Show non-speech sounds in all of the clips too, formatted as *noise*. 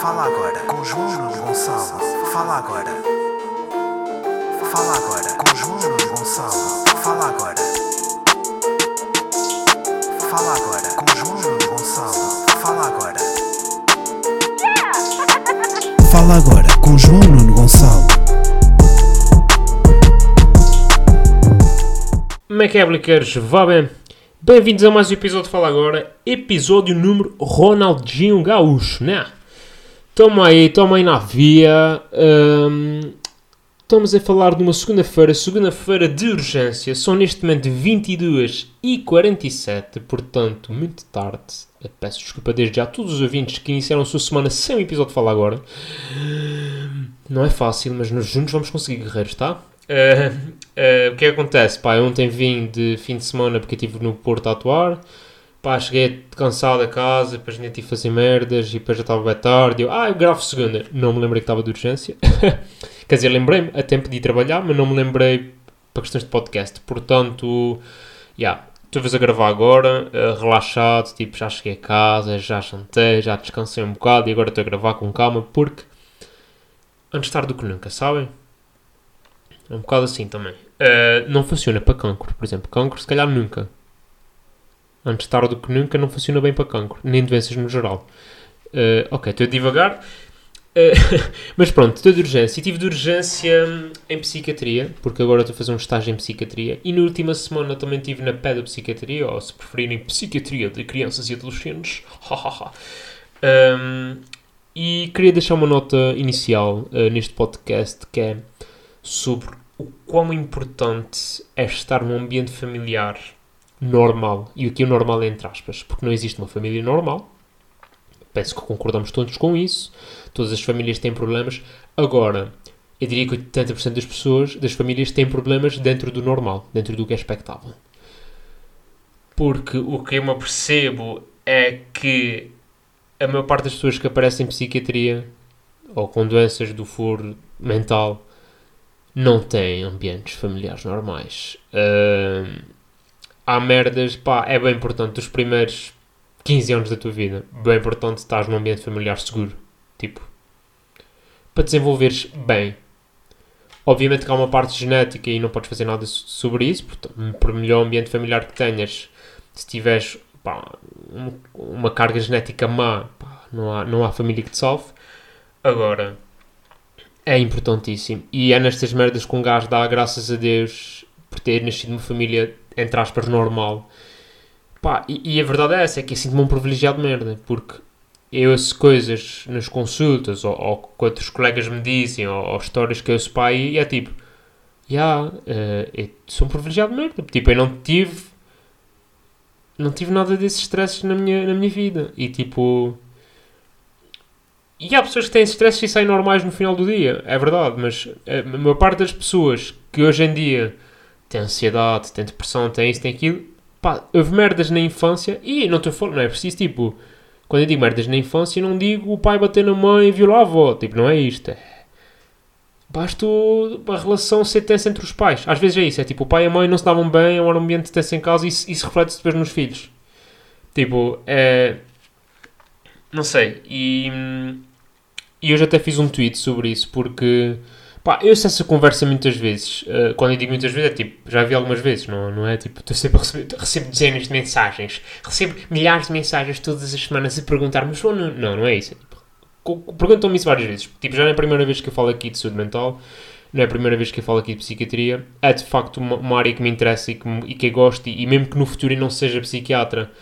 Fala agora com João Gonçalo. Fala agora. Fala agora com João Gonçalo. Fala agora. Fala agora com João Gonçalo. Fala agora. Fala agora com João Nuno Gonçalo. Como é é? Vá bem? Bem-vindos a mais um episódio de Fala Agora, episódio número Ronaldinho Gaúcho, né? Toma aí, toma aí na via. hum, estamos a falar de uma segunda-feira, segunda-feira de urgência. São neste momento 22 e 47, portanto, muito tarde. Peço desculpa desde já a todos os ouvintes que iniciaram a sua semana sem o episódio de Fala Agora. Não é fácil, mas nós juntos vamos conseguir, guerreiros, tá? Eh, eh, o que é que acontece? Pá, ontem vim de fim de semana porque estive no Porto a atuar. Pá, cheguei cansado a casa, depois ainda tive a fazer merdas e depois já estava bem tarde. Eu, ah, eu gravo segunda. Não me lembrei que estava de urgência. *laughs* Quer dizer, lembrei-me a tempo de ir trabalhar, mas não me lembrei para questões de podcast. Portanto, já, yeah, estou a gravar agora, eh, relaxado, tipo, já cheguei a casa, já jantei, já descansei um bocado e agora estou a gravar com calma porque antes tarde do que nunca, sabem? É um bocado assim também. Uh, não funciona para cancro, por exemplo. Cancro, se calhar nunca. Antes tarde do que nunca, não funciona bem para cancro. Nem doenças no geral. Uh, ok, estou a divagar. Uh, *laughs* mas pronto, estou de urgência. E tive de urgência hum, em psiquiatria, porque agora estou a fazer um estágio em psiquiatria. E na última semana também estive na pedopsiquiatria, ou se preferirem, psiquiatria de crianças e adolescentes. *laughs* um, e queria deixar uma nota inicial uh, neste podcast que é sobre o quão importante é estar num ambiente familiar normal. E aqui o normal é entre aspas, porque não existe uma família normal. Penso que concordamos todos com isso. Todas as famílias têm problemas. Agora, eu diria que 80% das pessoas, das famílias, têm problemas dentro do normal, dentro do que é expectável. Porque o que eu me apercebo é que a maior parte das pessoas que aparecem em psiquiatria ou com doenças do foro mental não têm ambientes familiares normais. Uh, há merdas, pá, é bem importante os primeiros 15 anos da tua vida, bem importante estás num ambiente familiar seguro, tipo, para desenvolveres bem. Obviamente que há uma parte genética e não podes fazer nada sobre isso, portanto, por melhor ambiente familiar que tenhas, se tiveres pá, uma carga genética má, pá, não, há, não há família que te salve. Agora, é importantíssimo. E é nestas merdas com gás dá graças a Deus ter nascido numa família, entre aspas, normal. Pá, e, e a verdade é essa, é que eu sinto-me um privilegiado de merda, porque eu ouço coisas nas consultas, ou, ou outros colegas me dizem, ou, ou histórias que eu ouço aí, e é tipo, já, yeah, uh, sou um privilegiado de merda. Tipo, eu não tive, não tive nada desses stresses na minha, na minha vida. E tipo, e há pessoas que têm stress e saem normais no final do dia, é verdade, mas a maior parte das pessoas que hoje em dia têm ansiedade, têm depressão, têm isso, têm aquilo, pá, houve merdas na infância e não estou falando, não é preciso tipo, quando eu digo merdas na infância, não digo o pai bater na mãe e violar a avó, tipo, não é isto. É, basta a relação ser tensa entre os pais. Às vezes é isso, é tipo, o pai e a mãe não se davam bem, é um ambiente tenso em casa e isso, isso reflete-se depois nos filhos. Tipo, é. Não sei, e. E hoje até fiz um tweet sobre isso, porque pá, eu sei essa conversa muitas vezes. Uh, quando eu digo muitas vezes, é tipo, já vi algumas vezes, não, não é tipo, estou sempre a receber, recebo dezenas de mensagens, recebo milhares de mensagens todas as semanas a perguntar-me, mas não, não, não é isso. É, tipo, Perguntam-me isso várias vezes. Tipo, já não é a primeira vez que eu falo aqui de saúde mental, não é a primeira vez que eu falo aqui de psiquiatria. É de facto uma, uma área que me interessa e que, e que eu gosto, e, e mesmo que no futuro eu não seja psiquiatra,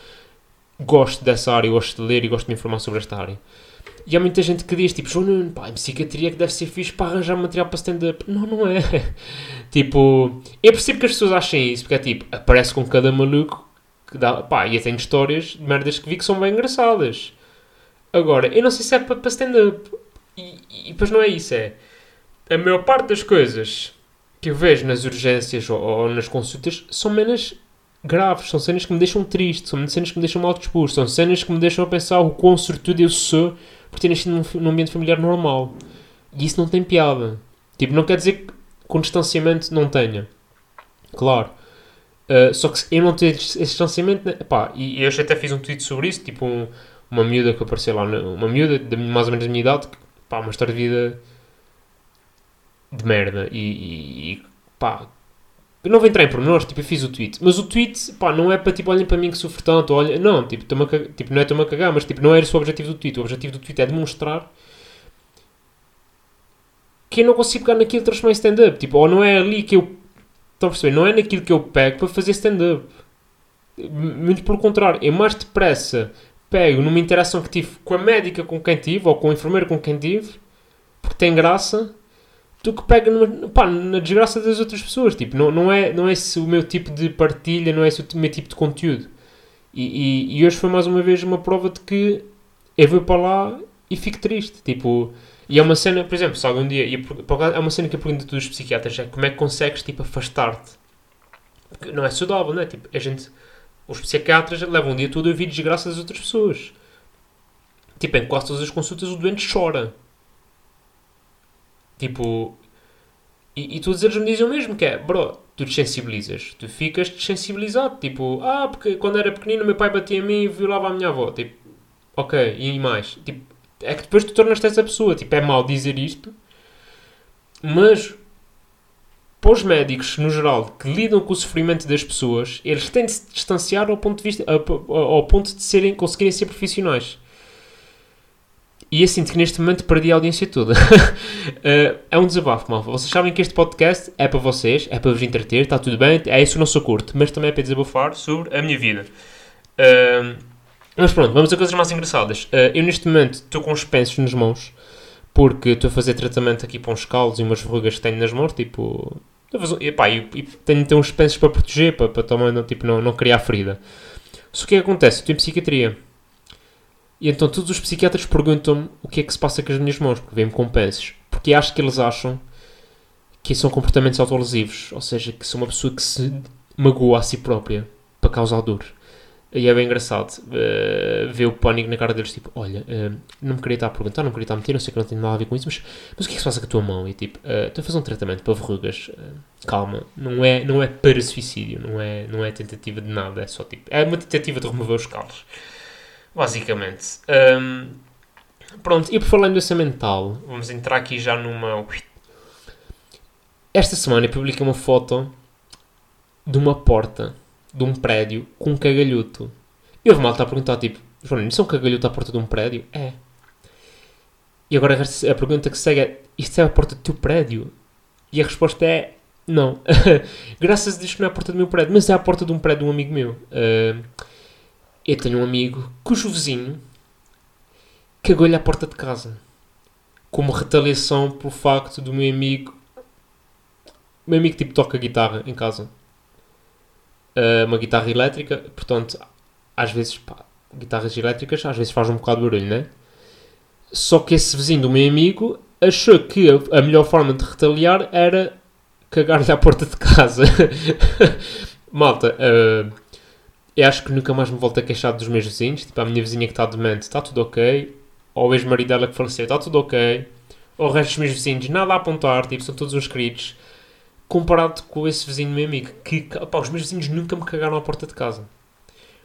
gosto dessa área, gosto de ler e gosto de me informar sobre esta área. E há muita gente que diz, tipo, João pá, em psiquiatria que deve ser fixe para arranjar material para stand-up. Não, não é. *laughs* tipo, eu percebo que as pessoas achem isso, porque é tipo, aparece com cada maluco que dá, pá, e eu tenho histórias de merdas que vi que são bem engraçadas. Agora, eu não sei se é para, para stand-up. E, e depois não é isso, é. A maior parte das coisas que eu vejo nas urgências ou, ou nas consultas são menos graves, são cenas que me deixam triste, são cenas que me deixam mal disposto, são cenas que me deixam a pensar o quão sortudo eu sou por ter nascido num, ambiente familiar normal. E isso não tem piada. Tipo, não quer dizer que com distanciamento não tenha. Claro. Uh, só que eu não ter esse distanciamento. Pá, e eu até fiz um tweet sobre isso. Tipo, um, uma miúda que apareceu lá, uma miúda de mais ou menos da minha idade, que, pá, uma história de vida de merda. E- e, pá, não vou entrar em pormenores, tipo, eu fiz o tweet. Mas o tweet, pá, não é para, tipo, olhem para mim que sofro tanto, olha, não, tipo, estou-me a cagar- tipo não é estou-me a cagar, mas, tipo, não era esse o objetivo do tweet. O objetivo do tweet é demonstrar que eu não consigo pegar naquilo e transformar em stand-up. Tipo, ou não é ali que eu. Estão a perceber? Não é naquilo que eu pego para fazer stand-up. Muito pelo contrário, eu mais depressa pego numa interação que tive com a médica com quem tive, ou com o enfermeiro com quem tive, porque tem graça, do que pego numa, pá, na desgraça das outras pessoas. Tipo, não, não, é, não é esse o meu tipo de partilha, não é esse o meu tipo de conteúdo. E, e, e hoje foi mais uma vez uma prova de que eu vou para lá e fico triste. Tipo, e é uma cena, por exemplo, se algum dia. É uma cena que eu pergunto a todos os psiquiatras: é como é que consegues tipo, afastar-te? Porque não é saudável, não é? Tipo, a gente. Os psiquiatras levam um dia todo a ouvir desgraça das outras pessoas. Tipo, em quase todas as consultas o doente chora. Tipo. E, e todos eles me dizem o mesmo: que é, bro, tu desensibilizas. Tu ficas desensibilizado. Tipo, ah, porque quando era pequenino meu pai batia em mim e violava a minha avó. Tipo, ok, e mais? Tipo, é que depois tu tornas-te essa pessoa. Tipo, é mau dizer isto, mas para os médicos, no geral, que lidam com o sofrimento das pessoas, eles têm de se distanciar ao ponto de vista, ao ponto de serem, conseguirem ser profissionais. E eu sinto que neste momento perdi a audiência toda. *laughs* Eh, é um desabafo, malva. Vocês sabem que este podcast é para vocês, é para vos entreter, está tudo bem, é isso não sou curto, mas também é para desabafar sobre a minha vida. Ehm, mas pronto, vamos a coisas mais engraçadas. Eh, eu neste momento estou com os pensos nas mãos, porque estou a fazer tratamento aqui para uns calos e umas verrugas que tenho nas mãos, tipo... fazer- E, pá, tenho ter uns pensos para proteger, para, para não, tipo, não, não criar ferida. Só que o que acontece? Eu em psiquiatria. E então todos os psiquiatras perguntam-me o que é que se passa com as minhas mãos, porque vêm-me com pensos. Porque acho que eles acham que são comportamentos autolesivos, ou seja, que sou uma pessoa que se magoa a si própria para causar dor. E é bem engraçado eh, ver o pânico na cara deles, tipo, olha, eh, não me queria estar a perguntar, não me queria estar a meter, não sei que não tem nada a ver com isso, mas, mas o que é que se passa com a tua mão? E tipo, eh, estou a fazer um tratamento para verrugas, calma, não é, não é para suicídio, não é, não é tentativa de nada, é só tipo, é uma tentativa de remover os calos. Basicamente. Ahm, pronto, e por falar em doença mental, vamos entrar aqui já numa. Esta semana eu publiquei uma foto de uma porta de um prédio com um cagalhoto. E houve mal a perguntar, tipo, João, isso é um cagalhoto à porta de um prédio? É. E agora a pergunta que segue é: isto é a porta do teu prédio? E a resposta é: não. *laughs* Graças a Deus que não é a porta do meu prédio, mas é a porta de um prédio de um amigo meu. Ah, eu tenho um amigo cujo vizinho cagou-lhe à porta de casa. Como retaliação pelo facto do meu amigo. O meu amigo tipo toca guitarra em casa. Ah, uma guitarra elétrica, portanto, às vezes, pá, guitarras elétricas às vezes faz um bocado de barulho, né? Só que esse vizinho do meu amigo achou que a, a melhor forma de retaliar era cagar-lhe à porta de casa. *laughs* Malta, ah, eu acho que nunca mais me volto a queixar dos meus vizinhos. Tipo, a minha vizinha que está demente, está tudo ok. Ou o ex-marido dela que faleceu, está tudo ok. Ou o resto dos meus vizinhos, nada a apontar, tipo, são todos uns queridos. Comparado com esse vizinho meu amigo, que, pá, os meus vizinhos nunca me cagaram à porta de casa.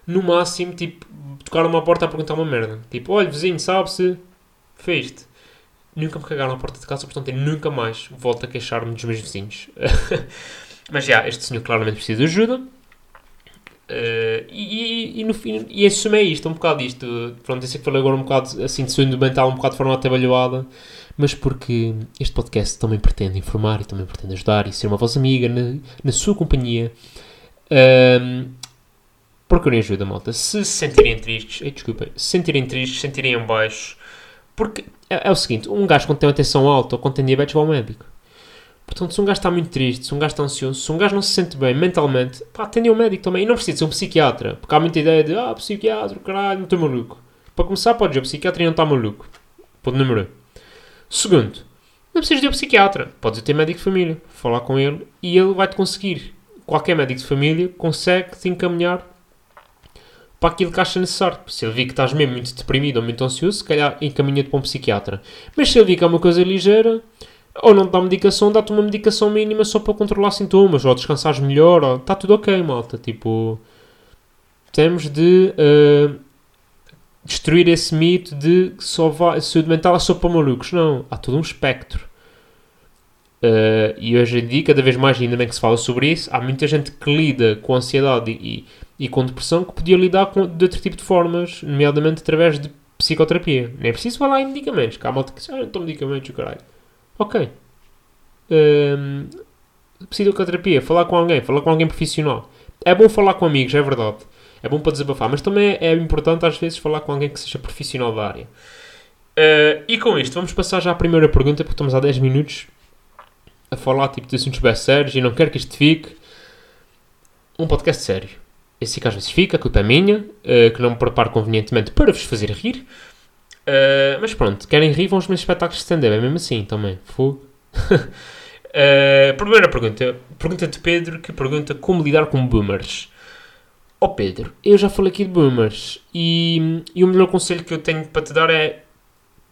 No máximo, tipo, tocaram-me à porta a perguntar uma merda. Tipo, olha, vizinho, sabe-se? Fez-te. Nunca me cagaram à porta de casa, portanto, eu nunca mais volto a queixar-me dos meus vizinhos. *laughs* Mas já, este senhor claramente precisa de ajuda. Uh, e, e, no fim, e assumei isto, um bocado isto. Pronto, eu sei que falei agora um bocado assim de saúde mental, um bocado de forma atabalhoada, mas porque este podcast também pretende informar e também pretende ajudar e ser uma vossa amiga na, na sua companhia. Um, procurem ajuda, malta. Se se sentirem tristes, ei, desculpem, se sentirem tristes, se sentirem em baixo, porque é, é o seguinte: um gajo quando tem uma tensão alta ou quando tem diabetes vai ao médico. Portanto, se um gajo está muito triste, se um gajo está ansioso, se um gajo não se sente bem mentalmente, pá, atende ao médico também. E não precisa ser um psiquiatra, porque há muita ideia de, ah, psiquiatra, caralho, não estou maluco. Para começar, pode dizer, o psiquiatra não está maluco. Ponto número 1. Um. Segundo, não precisas de um psiquiatra. Podes ter médico de família, falar com ele e ele vai-te conseguir. Qualquer médico de família consegue te encaminhar para aquilo que acha necessário. Se ele vir que estás mesmo muito deprimido ou muito ansioso, se calhar encaminha-te para um psiquiatra. Mas se ele vir que é uma coisa ligeira, ou não te dá medicação, dá-te uma medicação mínima só para controlar sintomas, ou descansares melhor, ou... está tudo ok, malta. Tipo, temos de uh, destruir esse mito de que só vai, saúde mental é só para malucos. Não, há todo um espectro. Uh, e hoje em dia, cada vez mais, ainda bem que se fala sobre isso, há muita gente que lida com ansiedade e, e, com depressão que podia lidar com, de outro tipo de formas, nomeadamente através de psicoterapia. Nem é preciso falar em medicamentos, que há malta que diz, ah, não tomo medicamentos, caralho. Ok. Um, psicoterapia, falar com alguém, falar com alguém profissional. É bom falar com amigos, é verdade. É bom para desabafar, mas também é importante às vezes falar com alguém que seja profissional da área. Uh, e com isto, vamos passar já à primeira pergunta, porque estamos há 10 minutos a falar tipo, de assuntos bem sérios e não quero que isto fique um podcast sério. Esse que às vezes fica, a culpa é minha, uh, que não me preparo convenientemente para vos fazer rir. Uh, mas pronto, querem rir, vão os meus espetáculos de stand-up, é mesmo assim também. Fogo. uh, *laughs* primeira pergunta. Pergunta de Pedro, que pergunta como lidar com boomers. Ó oh Pedro, eu já falei aqui de boomers e, e o melhor conselho que eu tenho para te dar é,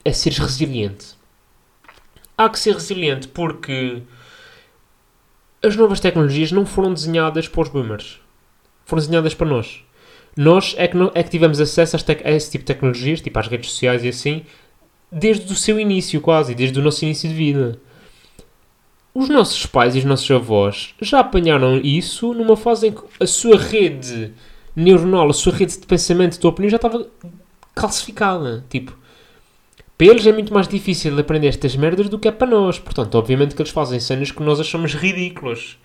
é seres resiliente. Há que ser resiliente porque as novas tecnologias não foram desenhadas para os boomers. Foram desenhadas para nós. Nós é que, não, é que tivemos acesso a esse tipo de tecnologias, tipo às redes sociais e assim, desde o seu início quase, desde o nosso início de vida. Os nossos pais e os nossos avós já apanharam isso numa fase em que a sua rede neuronal, a sua rede de pensamento, de opinião já estava calcificada. Tipo, para eles é muito mais difícil aprender estas merdas do que é para nós. Portanto, obviamente que eles fazem cenas que nós achamos ridículas.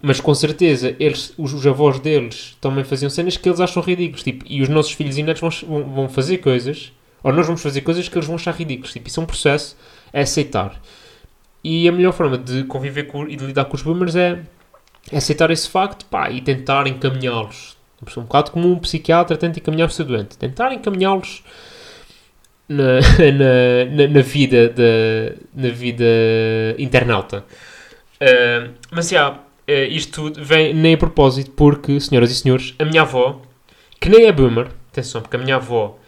Mas com certeza, eles, os, os, avós deles também faziam cenas que eles acham ridículas. Tipo, e os nossos filhos e netos vão, vão fazer coisas, ou nós vamos fazer coisas que eles vão achar ridículas. Tipo, isso é um processo, é aceitar. E a melhor forma de conviver com, e de lidar com os boomers é, aceitar esse facto pá, e tentar encaminhá-los. Um bocado como um psiquiatra tenta encaminhar o seu doente. Tentar encaminhá-los na, *laughs* na, na, vida, de, na vida internauta. Uh, mas, já, yeah, isto vem nem a propósito, porque, senhoras e senhores, a minha avó, que nem é boomer, atenção, porque a minha avó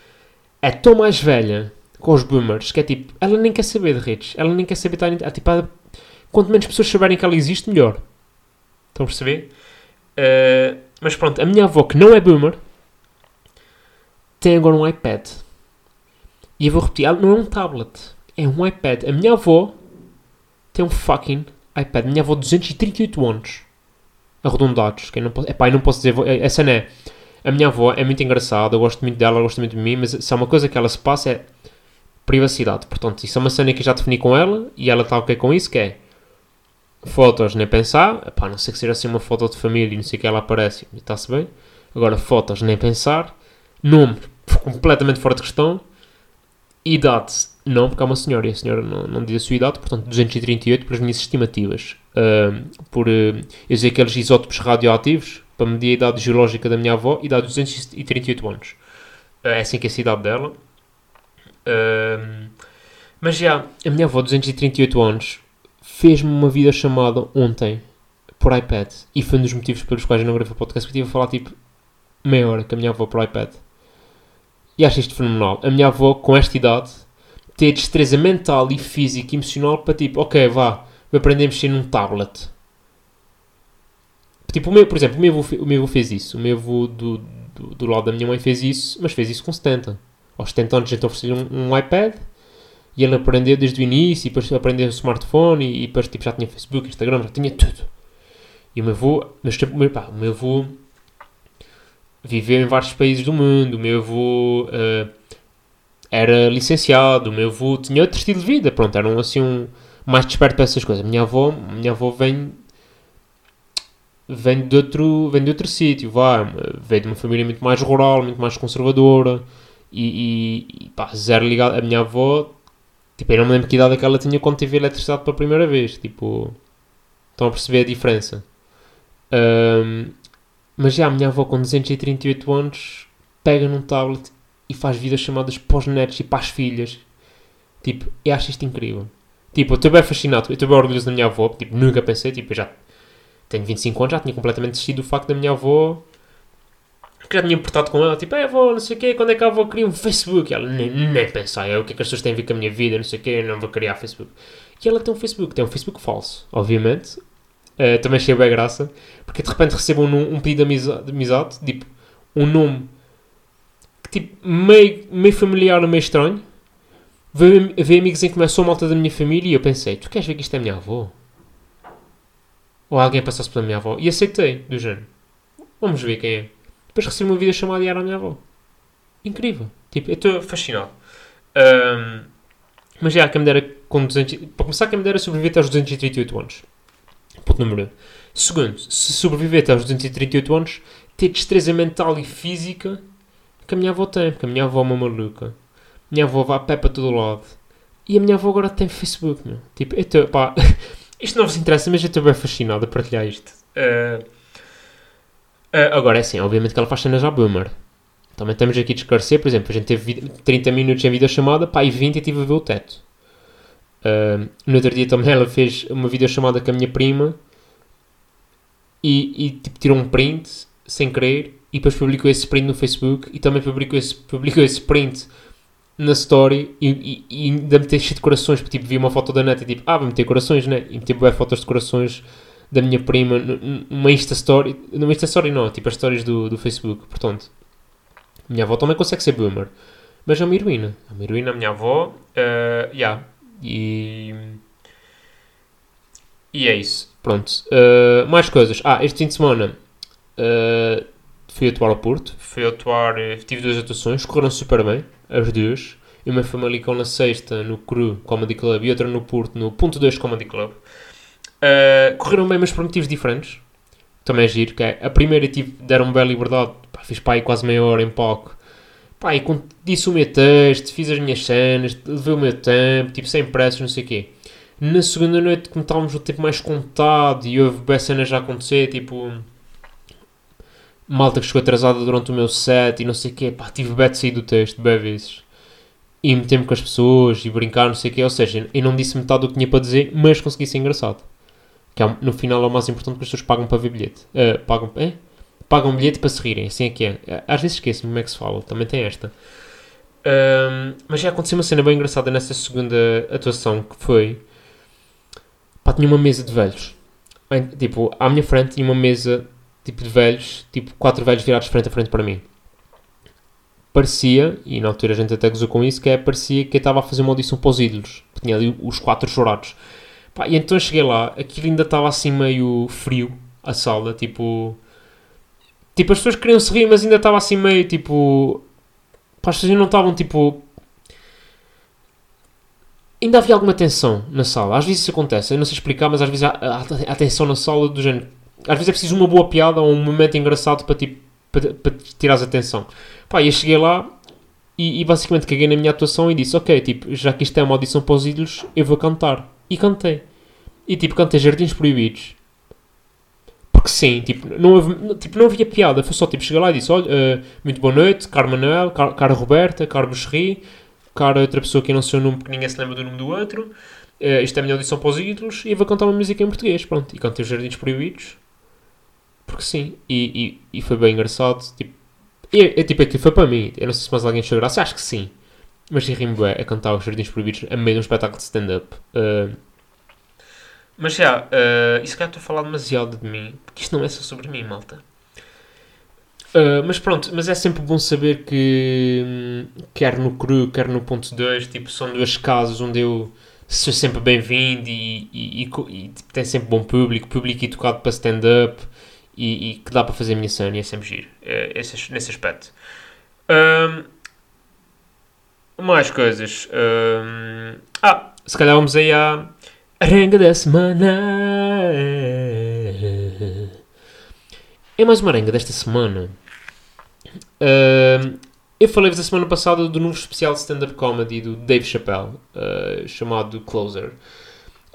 é tão mais velha com os boomers, que é tipo, ela nem quer saber de redes, ela nem quer saber estar. É, tipo, ela, quanto menos pessoas saberem que ela existe, melhor. Estão a perceber? Uh, mas pronto, a minha avó, que não é boomer, tem agora um iPad. E eu vou repetir, ela não é um tablet, é um iPad. A minha avó tem um fucking iPad. A minha avó, 238 anos. Arredondados. Que não posso, epá, eu não posso dizer. Essa não é. A minha avó é muito engraçada, eu gosto muito dela, ela gosta muito de mim, mas se há uma coisa que ela se passa é privacidade. Portanto, isso é uma cena que eu já defini com ela e ela está ok com isso, que é fotos nem pensar, epá, não sei que seja assim uma foto de família e não sei o que ela aparece, está-se bem. Agora, fotos nem pensar, nome completamente fora de questão, idade não, porque é uma senhora e a senhora não, não diz a sua idade, portanto 238 pelas minhas estimativas. Uh, por uh, eu dizer aqueles isótopos radioativos, para medir a idade geológica da minha avó, idade de 238 anos. Uh, é assim que é a idade dela. mas já, a minha avó, 238 anos, fez-me uma vida chamada ontem por iPad. E foi um dos motivos pelos quais eu não gravei o podcast, porque estive a falar tipo meia hora com a minha avó por iPad. E acho isto fenomenal. A minha avó, com esta idade, ter destreza mental e física e emocional para tipo, ok, vá, aprender a mexer num tablet. Tipo, o meu, por exemplo, o meu avô, o meu avô fez isso. O meu avô do, do, do, lado da minha mãe fez isso, mas fez isso com 70. Aos 70 anos a gente ofereceu um, um iPad e ele aprendeu desde o início e depois aprendeu o smartphone e, e depois tipo, já tinha Facebook, Instagram, já tinha tudo. E o meu avô, mas, tipo, meu, pá, o meu avô viveu em vários países do mundo, o meu avô uh, era licenciado, o meu avô tinha outro estilo de vida, pronto, eram assim um, mais desperto para essas coisas. Minha avó, minha avó vem vem de outro, vem de outro sítio, vá, veio de uma família muito mais rural, muito mais conservadora e, e, e pá, zero ligado. A minha avó, tipo, eu não me lembro que idade é que ela tinha quando teve eletricidade pela primeira vez, tipo, estão a perceber a diferença. Um, mas já a minha avó com 238 anos pega num tablet e faz vidas chamadas para os netos e para as filhas. Tipo, eu acho isto incrível. Tipo, eu estou bem fascinado, eu estou bem orgulhoso da minha avó, tipo, nunca pensei, tipo, eu já tenho 25 anos, já tinha completamente desistido do facto da minha avó que já tinha importado com ela, tipo, é avó, não sei o quê, quando é que a avó cria um Facebook? E ela, nem, nem pensar, é o que é que as pessoas têm a ver com a minha vida, não sei o quê, não vou criar Facebook. E ela tem um Facebook, tem um Facebook falso, obviamente, Uh, também achei bem graça, porque de repente recebam um, um pedido de amizade, tipo, um nome tipo, meio, meio familiar, meio estranho. Ver, amigos em que começou a malta da minha família e eu pensei, tu queres ver que isto é minha avó? Ou alguém passasse pela minha avó? E aceitei, do género. Vamos ver quem é. Depois recebi uma vida chamada e era a minha avó. Incrível. Tipo, eu estou fascinado. Ahm, mas já, quem me dera com 200... Para começar, quem me dera sobreviver até aos 238 anos. Ponto número 1. Segundo, se sobreviver até aos 238 anos, ter destreza mental e física que a minha avó tem, porque a minha avó é uma maluca. Minha avó vai a pé para todo lado. E a minha avó agora tem Facebook, meu. Tipo, eu estou, pá, *laughs* isto não vos interessa, mas eu estou bem fascinado a partilhar isto. Eh, eh, agora é assim, obviamente que ela faz cenas à boomer. Também temos aqui de esclarecer, por exemplo, a gente teve vida- 30 minutos em videochamada, pá, e 20 eu estive a ver o teto. Eh, no outro dia também ela fez uma videochamada com a minha prima e, e tipo, tirou um print sem querer e depois publicou esse print no Facebook e também publicou esse, publicou esse print na story e, e, e ainda meteu cheio de corações, porque tipo, vi uma foto da net e tipo, ah, vou meter corações, né? E meteu bué fotos de corações da minha prima nu- numa Insta Story, numa Insta Story não, tipo as stories do, do Facebook, portanto. Minha avó também consegue ser boomer, mas é uma heroína. É uma heroína, a minha avó, uh, yeah. E... E é isso, pronto. Uh, mais coisas. Ah, este fim de semana uh, fui atuar ao Porto, fui atuar, eh, tive duas atuações, correram super bem, as duas. Uma foi Malicão na sexta, no Cru Comedy Club, e outra no Porto, no Ponto 2 Comedy Club. Uh, correram bem, mas por motivos diferentes. Também é giro, que é, a primeira tive, deram-me bela liberdade, pá, fiz pá, quase meia hora em palco. Pá, e disse o meu texto, fiz as minhas cenas, levei o meu tempo, tipo, sem pressa, não sei o quê. Na segunda noite, como estávamos o tempo mais contado e houve bem cenas já a acontecer, tipo... Malta que chegou atrasada durante o meu set e não sei o quê, pá, tive bem de sair do texto, bem vezes. E meter-me com as pessoas e brincar, não sei o quê, ou seja, eu não disse metade do que tinha para dizer, mas consegui ser engraçado. Que é, no final é o mais importante que as pessoas pagam para ver bilhete. Eh, pagam, é? pagam bilhete para se rirem, assim é que é. Às vezes esqueço-me como é que se fala, também tem esta. Ahm, mas já aconteceu uma cena bem engraçada nessa segunda atuação que foi. Pá, tinha uma mesa de velhos. Tipo, à minha frente tinha uma mesa tipo de velhos, tipo quatro velhos virados frente a frente para mim. Parecia, e na altura a gente até gozou com isso, que é, parecia que eu estava a fazer uma audição para os ídolos. Tinha ali os quatro jurados. Pá, e então eu cheguei lá, aquilo ainda estava assim meio frio, a sala, tipo... Tipo, as pessoas queriam se rir, mas ainda estava assim meio, tipo... Pá, as pessoas não estavam, tipo... Ainda havia alguma tensão na sala. Às vezes isso acontece, eu não sei explicar, mas às vezes há, há, há tensão na sala do género... Às vezes é preciso uma boa piada ou um momento engraçado para, tipo, para, para a atenção. Pá, e eu cheguei lá e, e basicamente caguei na minha atuação e disse, ok, tipo, já que isto é uma audição para os ídolos, eu vou cantar. E cantei. E tipo, cantei Jardins Proibidos. Porque sim, tipo, não, houve- tipo, não havia piada. Foi só tipo, cheguei lá e disse: Olha, eh, muito boa noite, caro Manuel, car- cara Roberta, caro Buxerri, cara outra pessoa que eu não sei o nome porque ninguém se lembra do nome do outro. Eh, isto é a minha audição para os ídolos e eu vou cantar uma música em português. Pronto, e cantei os Jardins Proibidos. Porque sim, e, e, e foi bem engraçado. Tipo, eu, tipo, aquilo foi para mim. Eu não sei se mais alguém achou graça, acho que sim. Mas ri me bué a cantar os Jardins Proibidos a meio de um espetáculo de stand-up. Eh, mas já, uh, isso cá estou a falar demasiado de mim, porque isto não é só sobre mim, malta. Uh, mas pronto, mas é sempre bom saber que, quer no cru, quer no ponto 2, tipo, são duas casas onde eu sou sempre bem-vindo e, e, e e, tipo, tem sempre bom público, público educado para stand-up e, e que dá para fazer cena e é sempre giro, eh, esse, nesse aspecto. Hum, mais coisas. hum, ah, se calhar vamos aí à arenga da semana. É mais uma arenga desta semana. Hum, eu falei-vos a semana passada do novo especial de stand-up comedy do Dave Chappelle, uh, chamado Closer.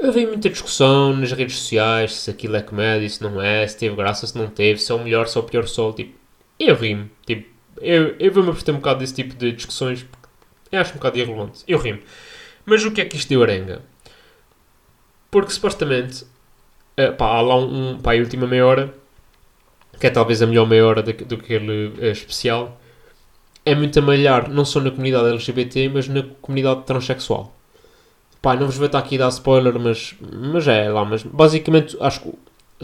Havia muita discussão nas redes sociais se aquilo é comédia, se não é, se teve graça, se não teve, se é o melhor, se é o pior sol. Tipo, eu rimo. Tipo, eu, eu vou-me apertar um bocado desse tipo de discussões porque acho um bocado irrelevante. Eu rimo. Mas o que é que isto deu arenga? Porque supostamente, eh, pá, há lá um, um pá, a última meia hora, que é talvez a melhor meia hora do que aquele eh, especial, é muito a malhar, não só na comunidade LGBT, mas na comunidade transexual. Pá, não vos vou estar aqui a dar spoiler, mas, mas é lá, mas basicamente acho que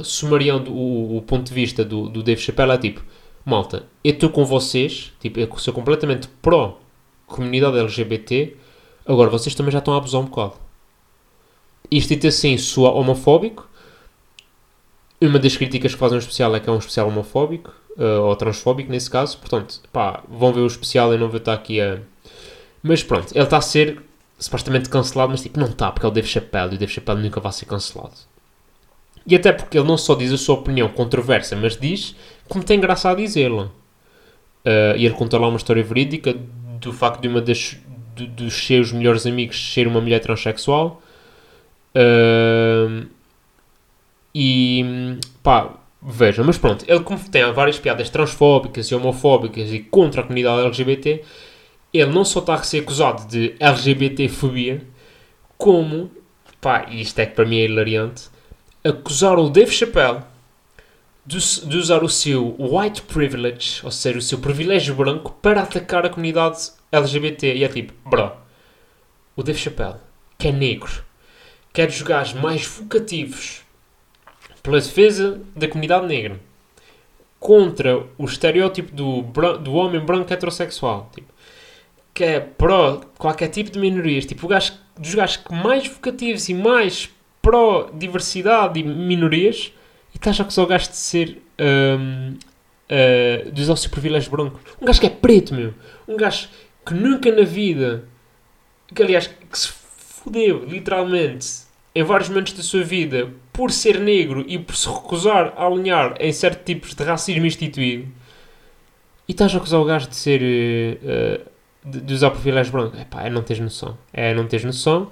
sumariando o, o ponto de vista do, do Dave Chappelle é tipo, malta, eu estou com vocês, tipo, eu sou completamente pró comunidade LGBT, agora vocês também já estão a abusar um bocado. Isto dito assim soa homofóbico. Uma das críticas que fazem um especial é que é um especial homofóbico, uh, ou transfóbico nesse caso, portanto, pá, vão ver o especial e não vou estar aqui a. Mas pronto, ele está a ser supostamente cancelado, mas tipo, não está, porque é o Dave Chappelle e o Dave Chappelle nunca vai ser cancelado. E até porque ele não só diz a sua opinião controversa, mas diz como tem graça a dizê-la. Uh, e ele conta lá uma história verídica do facto de uma das, dos seus melhores amigos ser uma mulher transexual. Uh, e pá, vejam, mas pronto, ele como tem várias piadas transfóbicas e homofóbicas e contra a comunidade LGBT, ele não só está a ser acusado de LGBTfobia, como, pá, isto é que para mim é hilariante, acusar o Dave Chappelle de, de, usar o seu white privilege, ou seja, o seu privilégio branco, para atacar a comunidade LGBT. E é tipo, bro, o Dave Chappelle, que é negro, quer jogar mais vocativos pela defesa da comunidade negra contra o estereótipo do, do homem branco heterossexual. Tipo, que é pró qualquer tipo de minorias. Tipo, o gajo, dos gajos mais vocativos e mais pró-diversidade e minorias e estás a acusar o gajo de ser. Um, uh, de usar o seu privilégio branco. Um gajo que é preto, meu. Um gajo que nunca na vida. Que aliás, que se fodeu, literalmente, em vários momentos da sua vida, por ser negro e por se recusar a alinhar em certos tipos de racismo instituído. E estás a acusar o gajo de ser. Uh, de, de, usar privilégio branco. É pá, é não teres noção. É não teres noção.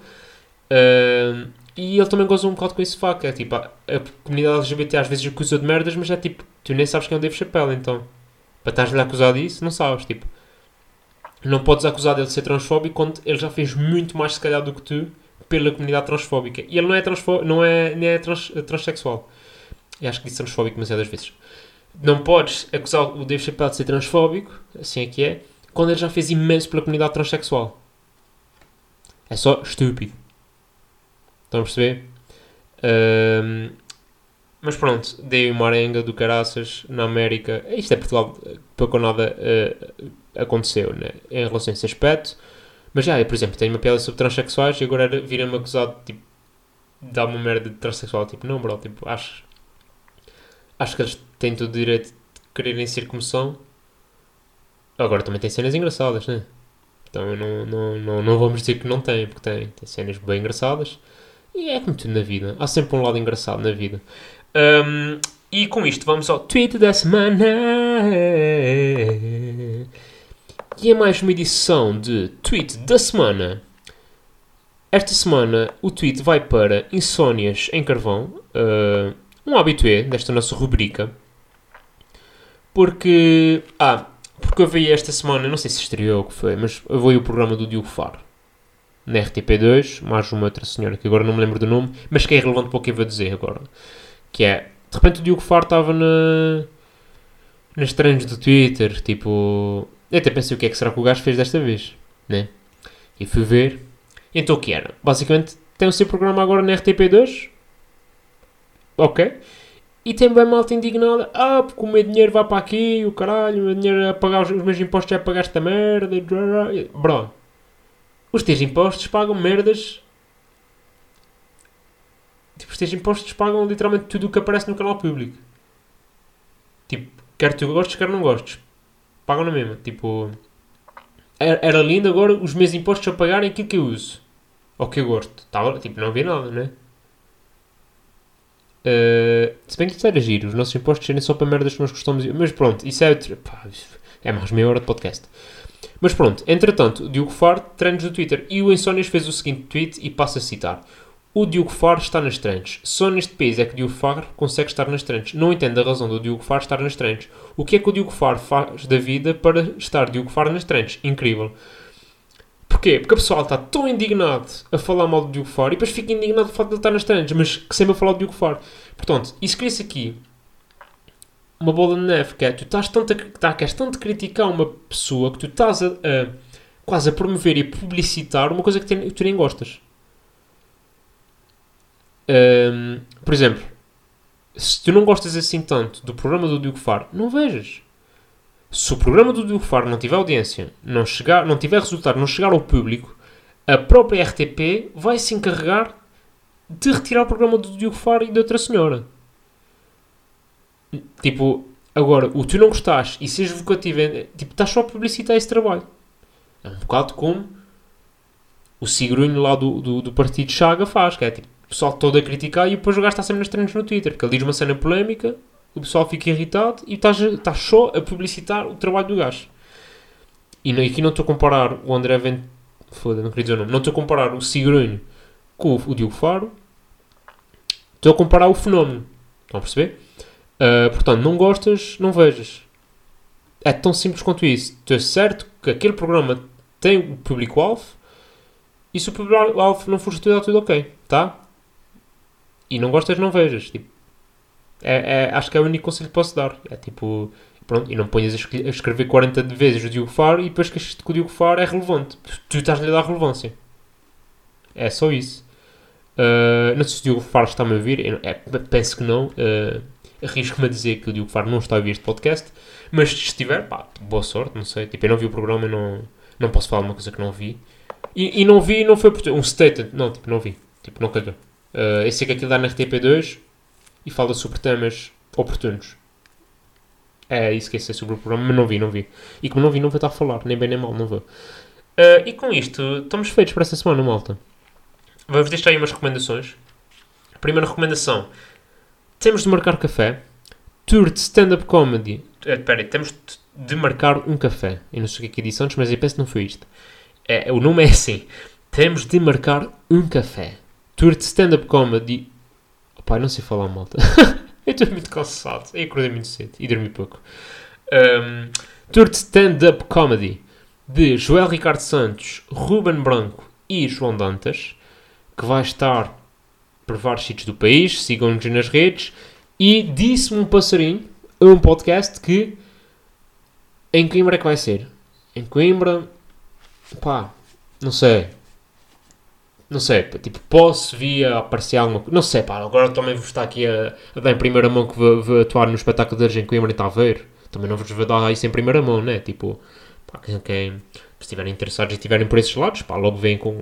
Uh, e ele também goza um bocado com esse facto. É tipo, a, a comunidade LGBT às vezes acusa de merdas, mas é tipo, tu nem sabes quem é o Dave Chappelle, então. Para estás-lhe a acusar disso, não sabes. Tipo, não podes acusar dele de ser transfóbico quando ele já fez muito mais, se calhar, do que tu pela comunidade transfóbica. E ele não é, transfó não é, nem é trans, transexual. E acho que disse transfóbico demasiadas vezes. Não podes acusar o Dave Chappelle de ser transfóbico, assim é que é, quando ele já fez imenso pela comunidade transexual. É só estúpido. Estão a perceber? Um, mas pronto, dei uma arenga do caraças na América. Isto é Portugal, pouco ou nada uh, aconteceu né, em relação a esse aspecto. Mas já, eu, por exemplo, tenho uma piada sobre transexuais e agora vira-me acusado tipo, de dar uma merda de transexual. Tipo, não, bro, tipo, acho, acho que eles têm todo o direito de quererem ser como são. Agora também tem cenas engraçadas, né? Então não, não, não, não vamos dizer que não tem, porque tem, tem cenas bem engraçadas. E é como tudo na vida. Há sempre um lado engraçado na vida. Um, e com isto vamos ao tweet da semana. E é mais uma edição de tweet da semana. Esta semana o tweet vai para Insónias em Carvão, uh, um habitué desta nossa rubrica. Porque. Ah, porque eu vi esta semana, não sei se estreou ou o que foi, mas eu vi o programa do Diogo Faro na RTP2, mais uma outra senhora que agora não me lembro do nome, mas que é relevante para o que eu vou dizer agora. Que é, de repente o Diogo Faro estava na, nas treinos do Twitter, tipo... Eu até pensei o que é que será que o gajo fez desta vez, né? E fui ver. Então o que era? Basicamente tem o seu programa agora na RTP2. Ok. E tem bem malta indignada. Ah, porque o meu dinheiro vai para aqui, o caralho, o meu dinheiro a pagar os, os meus impostos é a pagar esta merda. Bro, os teus impostos pagam merdas. Tipo, os teus impostos pagam literalmente tudo o que aparece no canal público. Tipo, quer tu gostes, quer não gostes. Pagam na mesma. Tipo, era, lindo agora os meus impostos a pagarem aquilo que eu uso. Ou que eu gosto. Tava, tipo, não havia nada, né? Uh, se bem que isso era giro, os nossos impostos serem só para merdas que nós gostamos. Mas pronto, isso é, pá, é mais meia hora de podcast. Mas pronto, entretanto, o Diogo Faro treinos no Twitter e o Insónias fez o seguinte tweet e passa a citar. O Diogo Faro está nas trends. Só neste país é que o Diogo Faro consegue estar nas trends. Não entendo a razão do Diogo Faro estar nas trends. O que é que o Diogo Faro faz da vida para estar Diogo Faro nas trends? Incrível. Porquê? Porque o pessoal está tão indignado a falar mal do Diogo Faro e depois fica indignado do facto de ele estar nas trends, mas que sempre a falar do Diogo Faro. Portanto, isso cria-se aqui uma bola de neve, que é tu estás tanto a, tá, queres tanto criticar uma pessoa que tu estás a, a, quase a promover e publicitar uma coisa que, tem, que tu nem gostas. Um, por exemplo, se tu não gostas assim tanto do programa do Diogo Faro, não vejas. Se o programa do Diogo Faro não tiver audiência, não, chegar, não tiver resultado, não chegar ao público, a própria RTP vai se encarregar de retirar o programa do Diogo Faro e de outra senhora. Tipo, agora, o tu não gostares e seres vocativo, é- tipo, estás só a publicitar esse trabalho. É um bocado como o Sigrunho lá do, do, do Partido Chaga faz, que é tipo, o pessoal todo a criticar e depois o gajo está sempre nas treinos no Twitter, porque ele diz uma cena polémica, o pessoal fica irritado e estás, estás só a publicitar o trabalho do gajo. E aqui não estou a comparar o André Vent... Foda, não queria dizer o nome. Não estou a comparar o Sigrunho com o, Diogo Faro. Estou a comparar o fenómeno. Estão a perceber? Uh, portanto, não gostas, não vejas. É tão simples quanto isso. É certo que aquele programa tem o público-alvo e se o público-alvo não for estudado, tudo ok. Tá? E não gostas, não vejas. Tipo, é, é- acho que é o único conselho que posso dar. É tipo, pronto, e não ponhas a, escre- a escrever 40 de vezes o Diogo Faro e depois que o Diogo Faro é relevante. Tu estás-lhe a dar relevância. É só isso. Uh, não sei se o Diogo Faro está-me a ouvir. Eu é, penso que não. Uh, Arrisco-me a dizer que o Diogo Faro não está a ouvir este podcast. Mas se estiver, pá, boa sorte, não sei. Tipo, eu não vi o programa, não, não posso falar uma coisa que não vi. E, e não vi, não foi por um statement. Não, tipo, não vi. Tipo, não calhou. Uh, eu sei que aquilo dá na RTP2 e fala sobre temas oportunos. É isso que sei sobre o programa, mas não vi, não vi. E como não vi, não vou estar a falar, nem bem nem mal, não vou. Uh, e com isto, estamos feitos para esta semana, malta. Vou-vos deixar aí umas recomendações. Primeira recomendação: temos de marcar café. Tour de stand-up comedy. Eh, Espera aí, temos de marcar um café. Eu não sei o que é que disse antes, mas eu penso que não foi isto. É, o nome é assim: temos de marcar um café. Tour de stand-up comedy. Pai, não sei falar, malta. *laughs* eu estou muito cansado. Eu acordei muito cedo e dormi pouco. Um, tour de stand-up comedy de Joel Ricardo Santos, Ruben Branco e João Dantas, que vai estar por vários sítios do país. Sigam-nos nas redes. E disse-me um passarinho, um podcast, que em Coimbra é que vai ser. Em Coimbra, pá, não sei. Não sei, tipo, posso vir a aparecer alguma coisa. Não sei, pá, agora também vou estar aqui a, a dar em primeira mão que vou, vou atuar no espetáculo de hoje em Coimbra e Taveiro. Também não vos vou dar isso em primeira mão, né? Tipo, pá, quem, quem se estiverem interessados e estiverem por esses lados, pá, logo vêm com.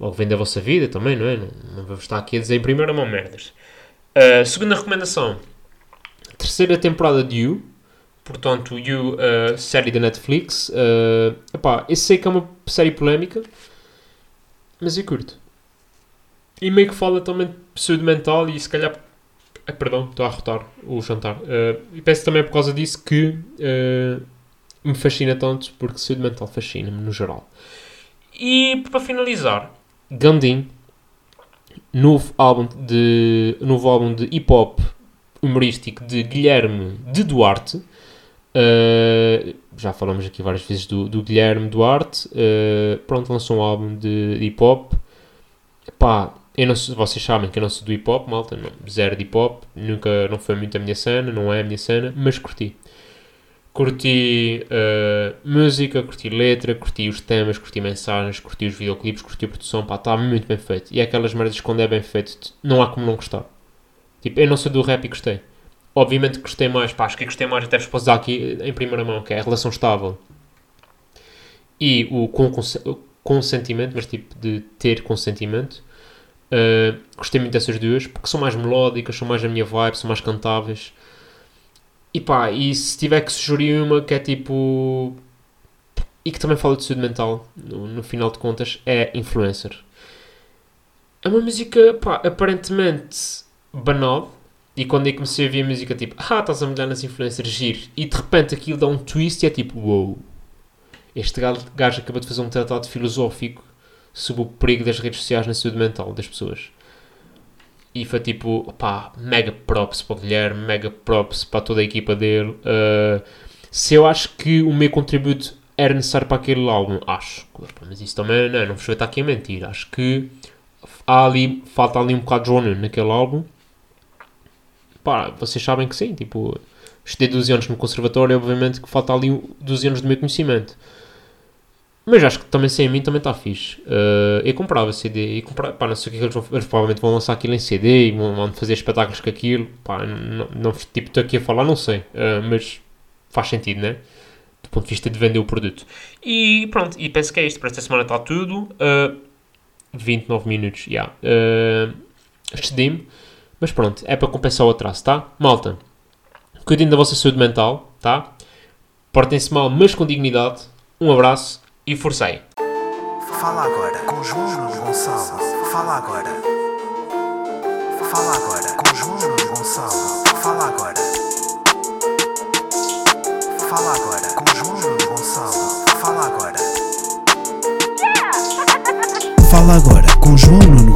Logo vem da vossa vida também, não é? Não, não vou estar aqui a dizer em primeira mão merdas. Uh, segunda recomendação: terceira temporada de You. Portanto, You, uh, série da Netflix. Uh, epá, eu sei que é uma série polémica, mas eu curto. E meio que fala também de saúde mental e se calhar. Ah, perdão, estou a arrotar o jantar. Uh, e penso também por causa disso que uh, me fascina tanto, porque saúde mental fascina-me no geral. E para finalizar, Gandhi, novo álbum de, novo álbum de hip hop humorístico de Guilherme de Duarte. Uh, já falamos aqui várias vezes do, do Guilherme Duarte. Uh, pronto, lançou um álbum de hip hop. Pá, eu não sou, vocês sabem que eu não sou do hip hop, malta, não, zero de hip hop, nunca não foi muito a minha cena, não é a minha cena, mas curti. Curti uh, música, curti letra, curti os temas, curti mensagens, curti os videoclipes, curti a produção, pá, está muito bem feito. E é aquelas merdas quando é bem feito, não há como não gostar. Tipo, eu não sou do rap e gostei. Obviamente gostei mais, pá, acho que gostei mais, até vos posso dar aqui em primeira mão, que é a relação estável. E o com, consentimento, mas tipo de ter consentimento. Uh, gostei muito dessas duas, porque são mais melódicas, são mais a minha vibe, são mais cantáveis. E pá, e se tiver que sugerir uma que é tipo. e que também fala de saúde mental, no, no final de contas, é Influencer. É uma música, pá, aparentemente banal. E quando eu comecei a ouvir a música, tipo, ah, estás a molhar nas influencers, giro. E de repente aquilo dá um twist e é tipo, wow. Este gajo acabou de fazer um tratado filosófico sobre o perigo das redes sociais na saúde mental das pessoas. E foi tipo, pá, mega props para o Guilherme, mega props para toda a equipa dele. Uh, se eu acho que o meu contributo era necessário para aquele álbum, acho. Mas isso também não, não vos vou estar aqui a mentir. Acho que há ali, falta ali um bocado de João Nuno naquele álbum. Pá, vocês sabem que sim, tipo, estudei 12 anos no conservatório, obviamente que falta ali 12 anos do meu conhecimento. Mas acho que também sem mim também está fixe. Uh, eu comprava CD e comprava, pá, não sei o que eles, vão, eles provavelmente vão lançar aquilo em CD e vão, vão fazer espetáculos com aquilo. Pá, não, não, tipo, estou aqui a falar, não sei. Uh, mas faz sentido, né? Do ponto de vista de vender o produto. E pronto, e penso que é isto. Para esta semana está tudo. Uh, 29 minutos, já. Yeah. Uh, Excedi-me. Mas pronto, é para compensar o atraso, tá? Malta, cuidem da vossa saúde mental, tá? Portem-se mal, mas com dignidade. Um abraço e forcei. Fala agora com João Nuno Gonçalo. Fala agora. Fala agora com João Nuno Gonçalo. Fala agora. Fala agora com João Nuno Gonçalo. Fala agora. *laughs* Fala agora com João Nuno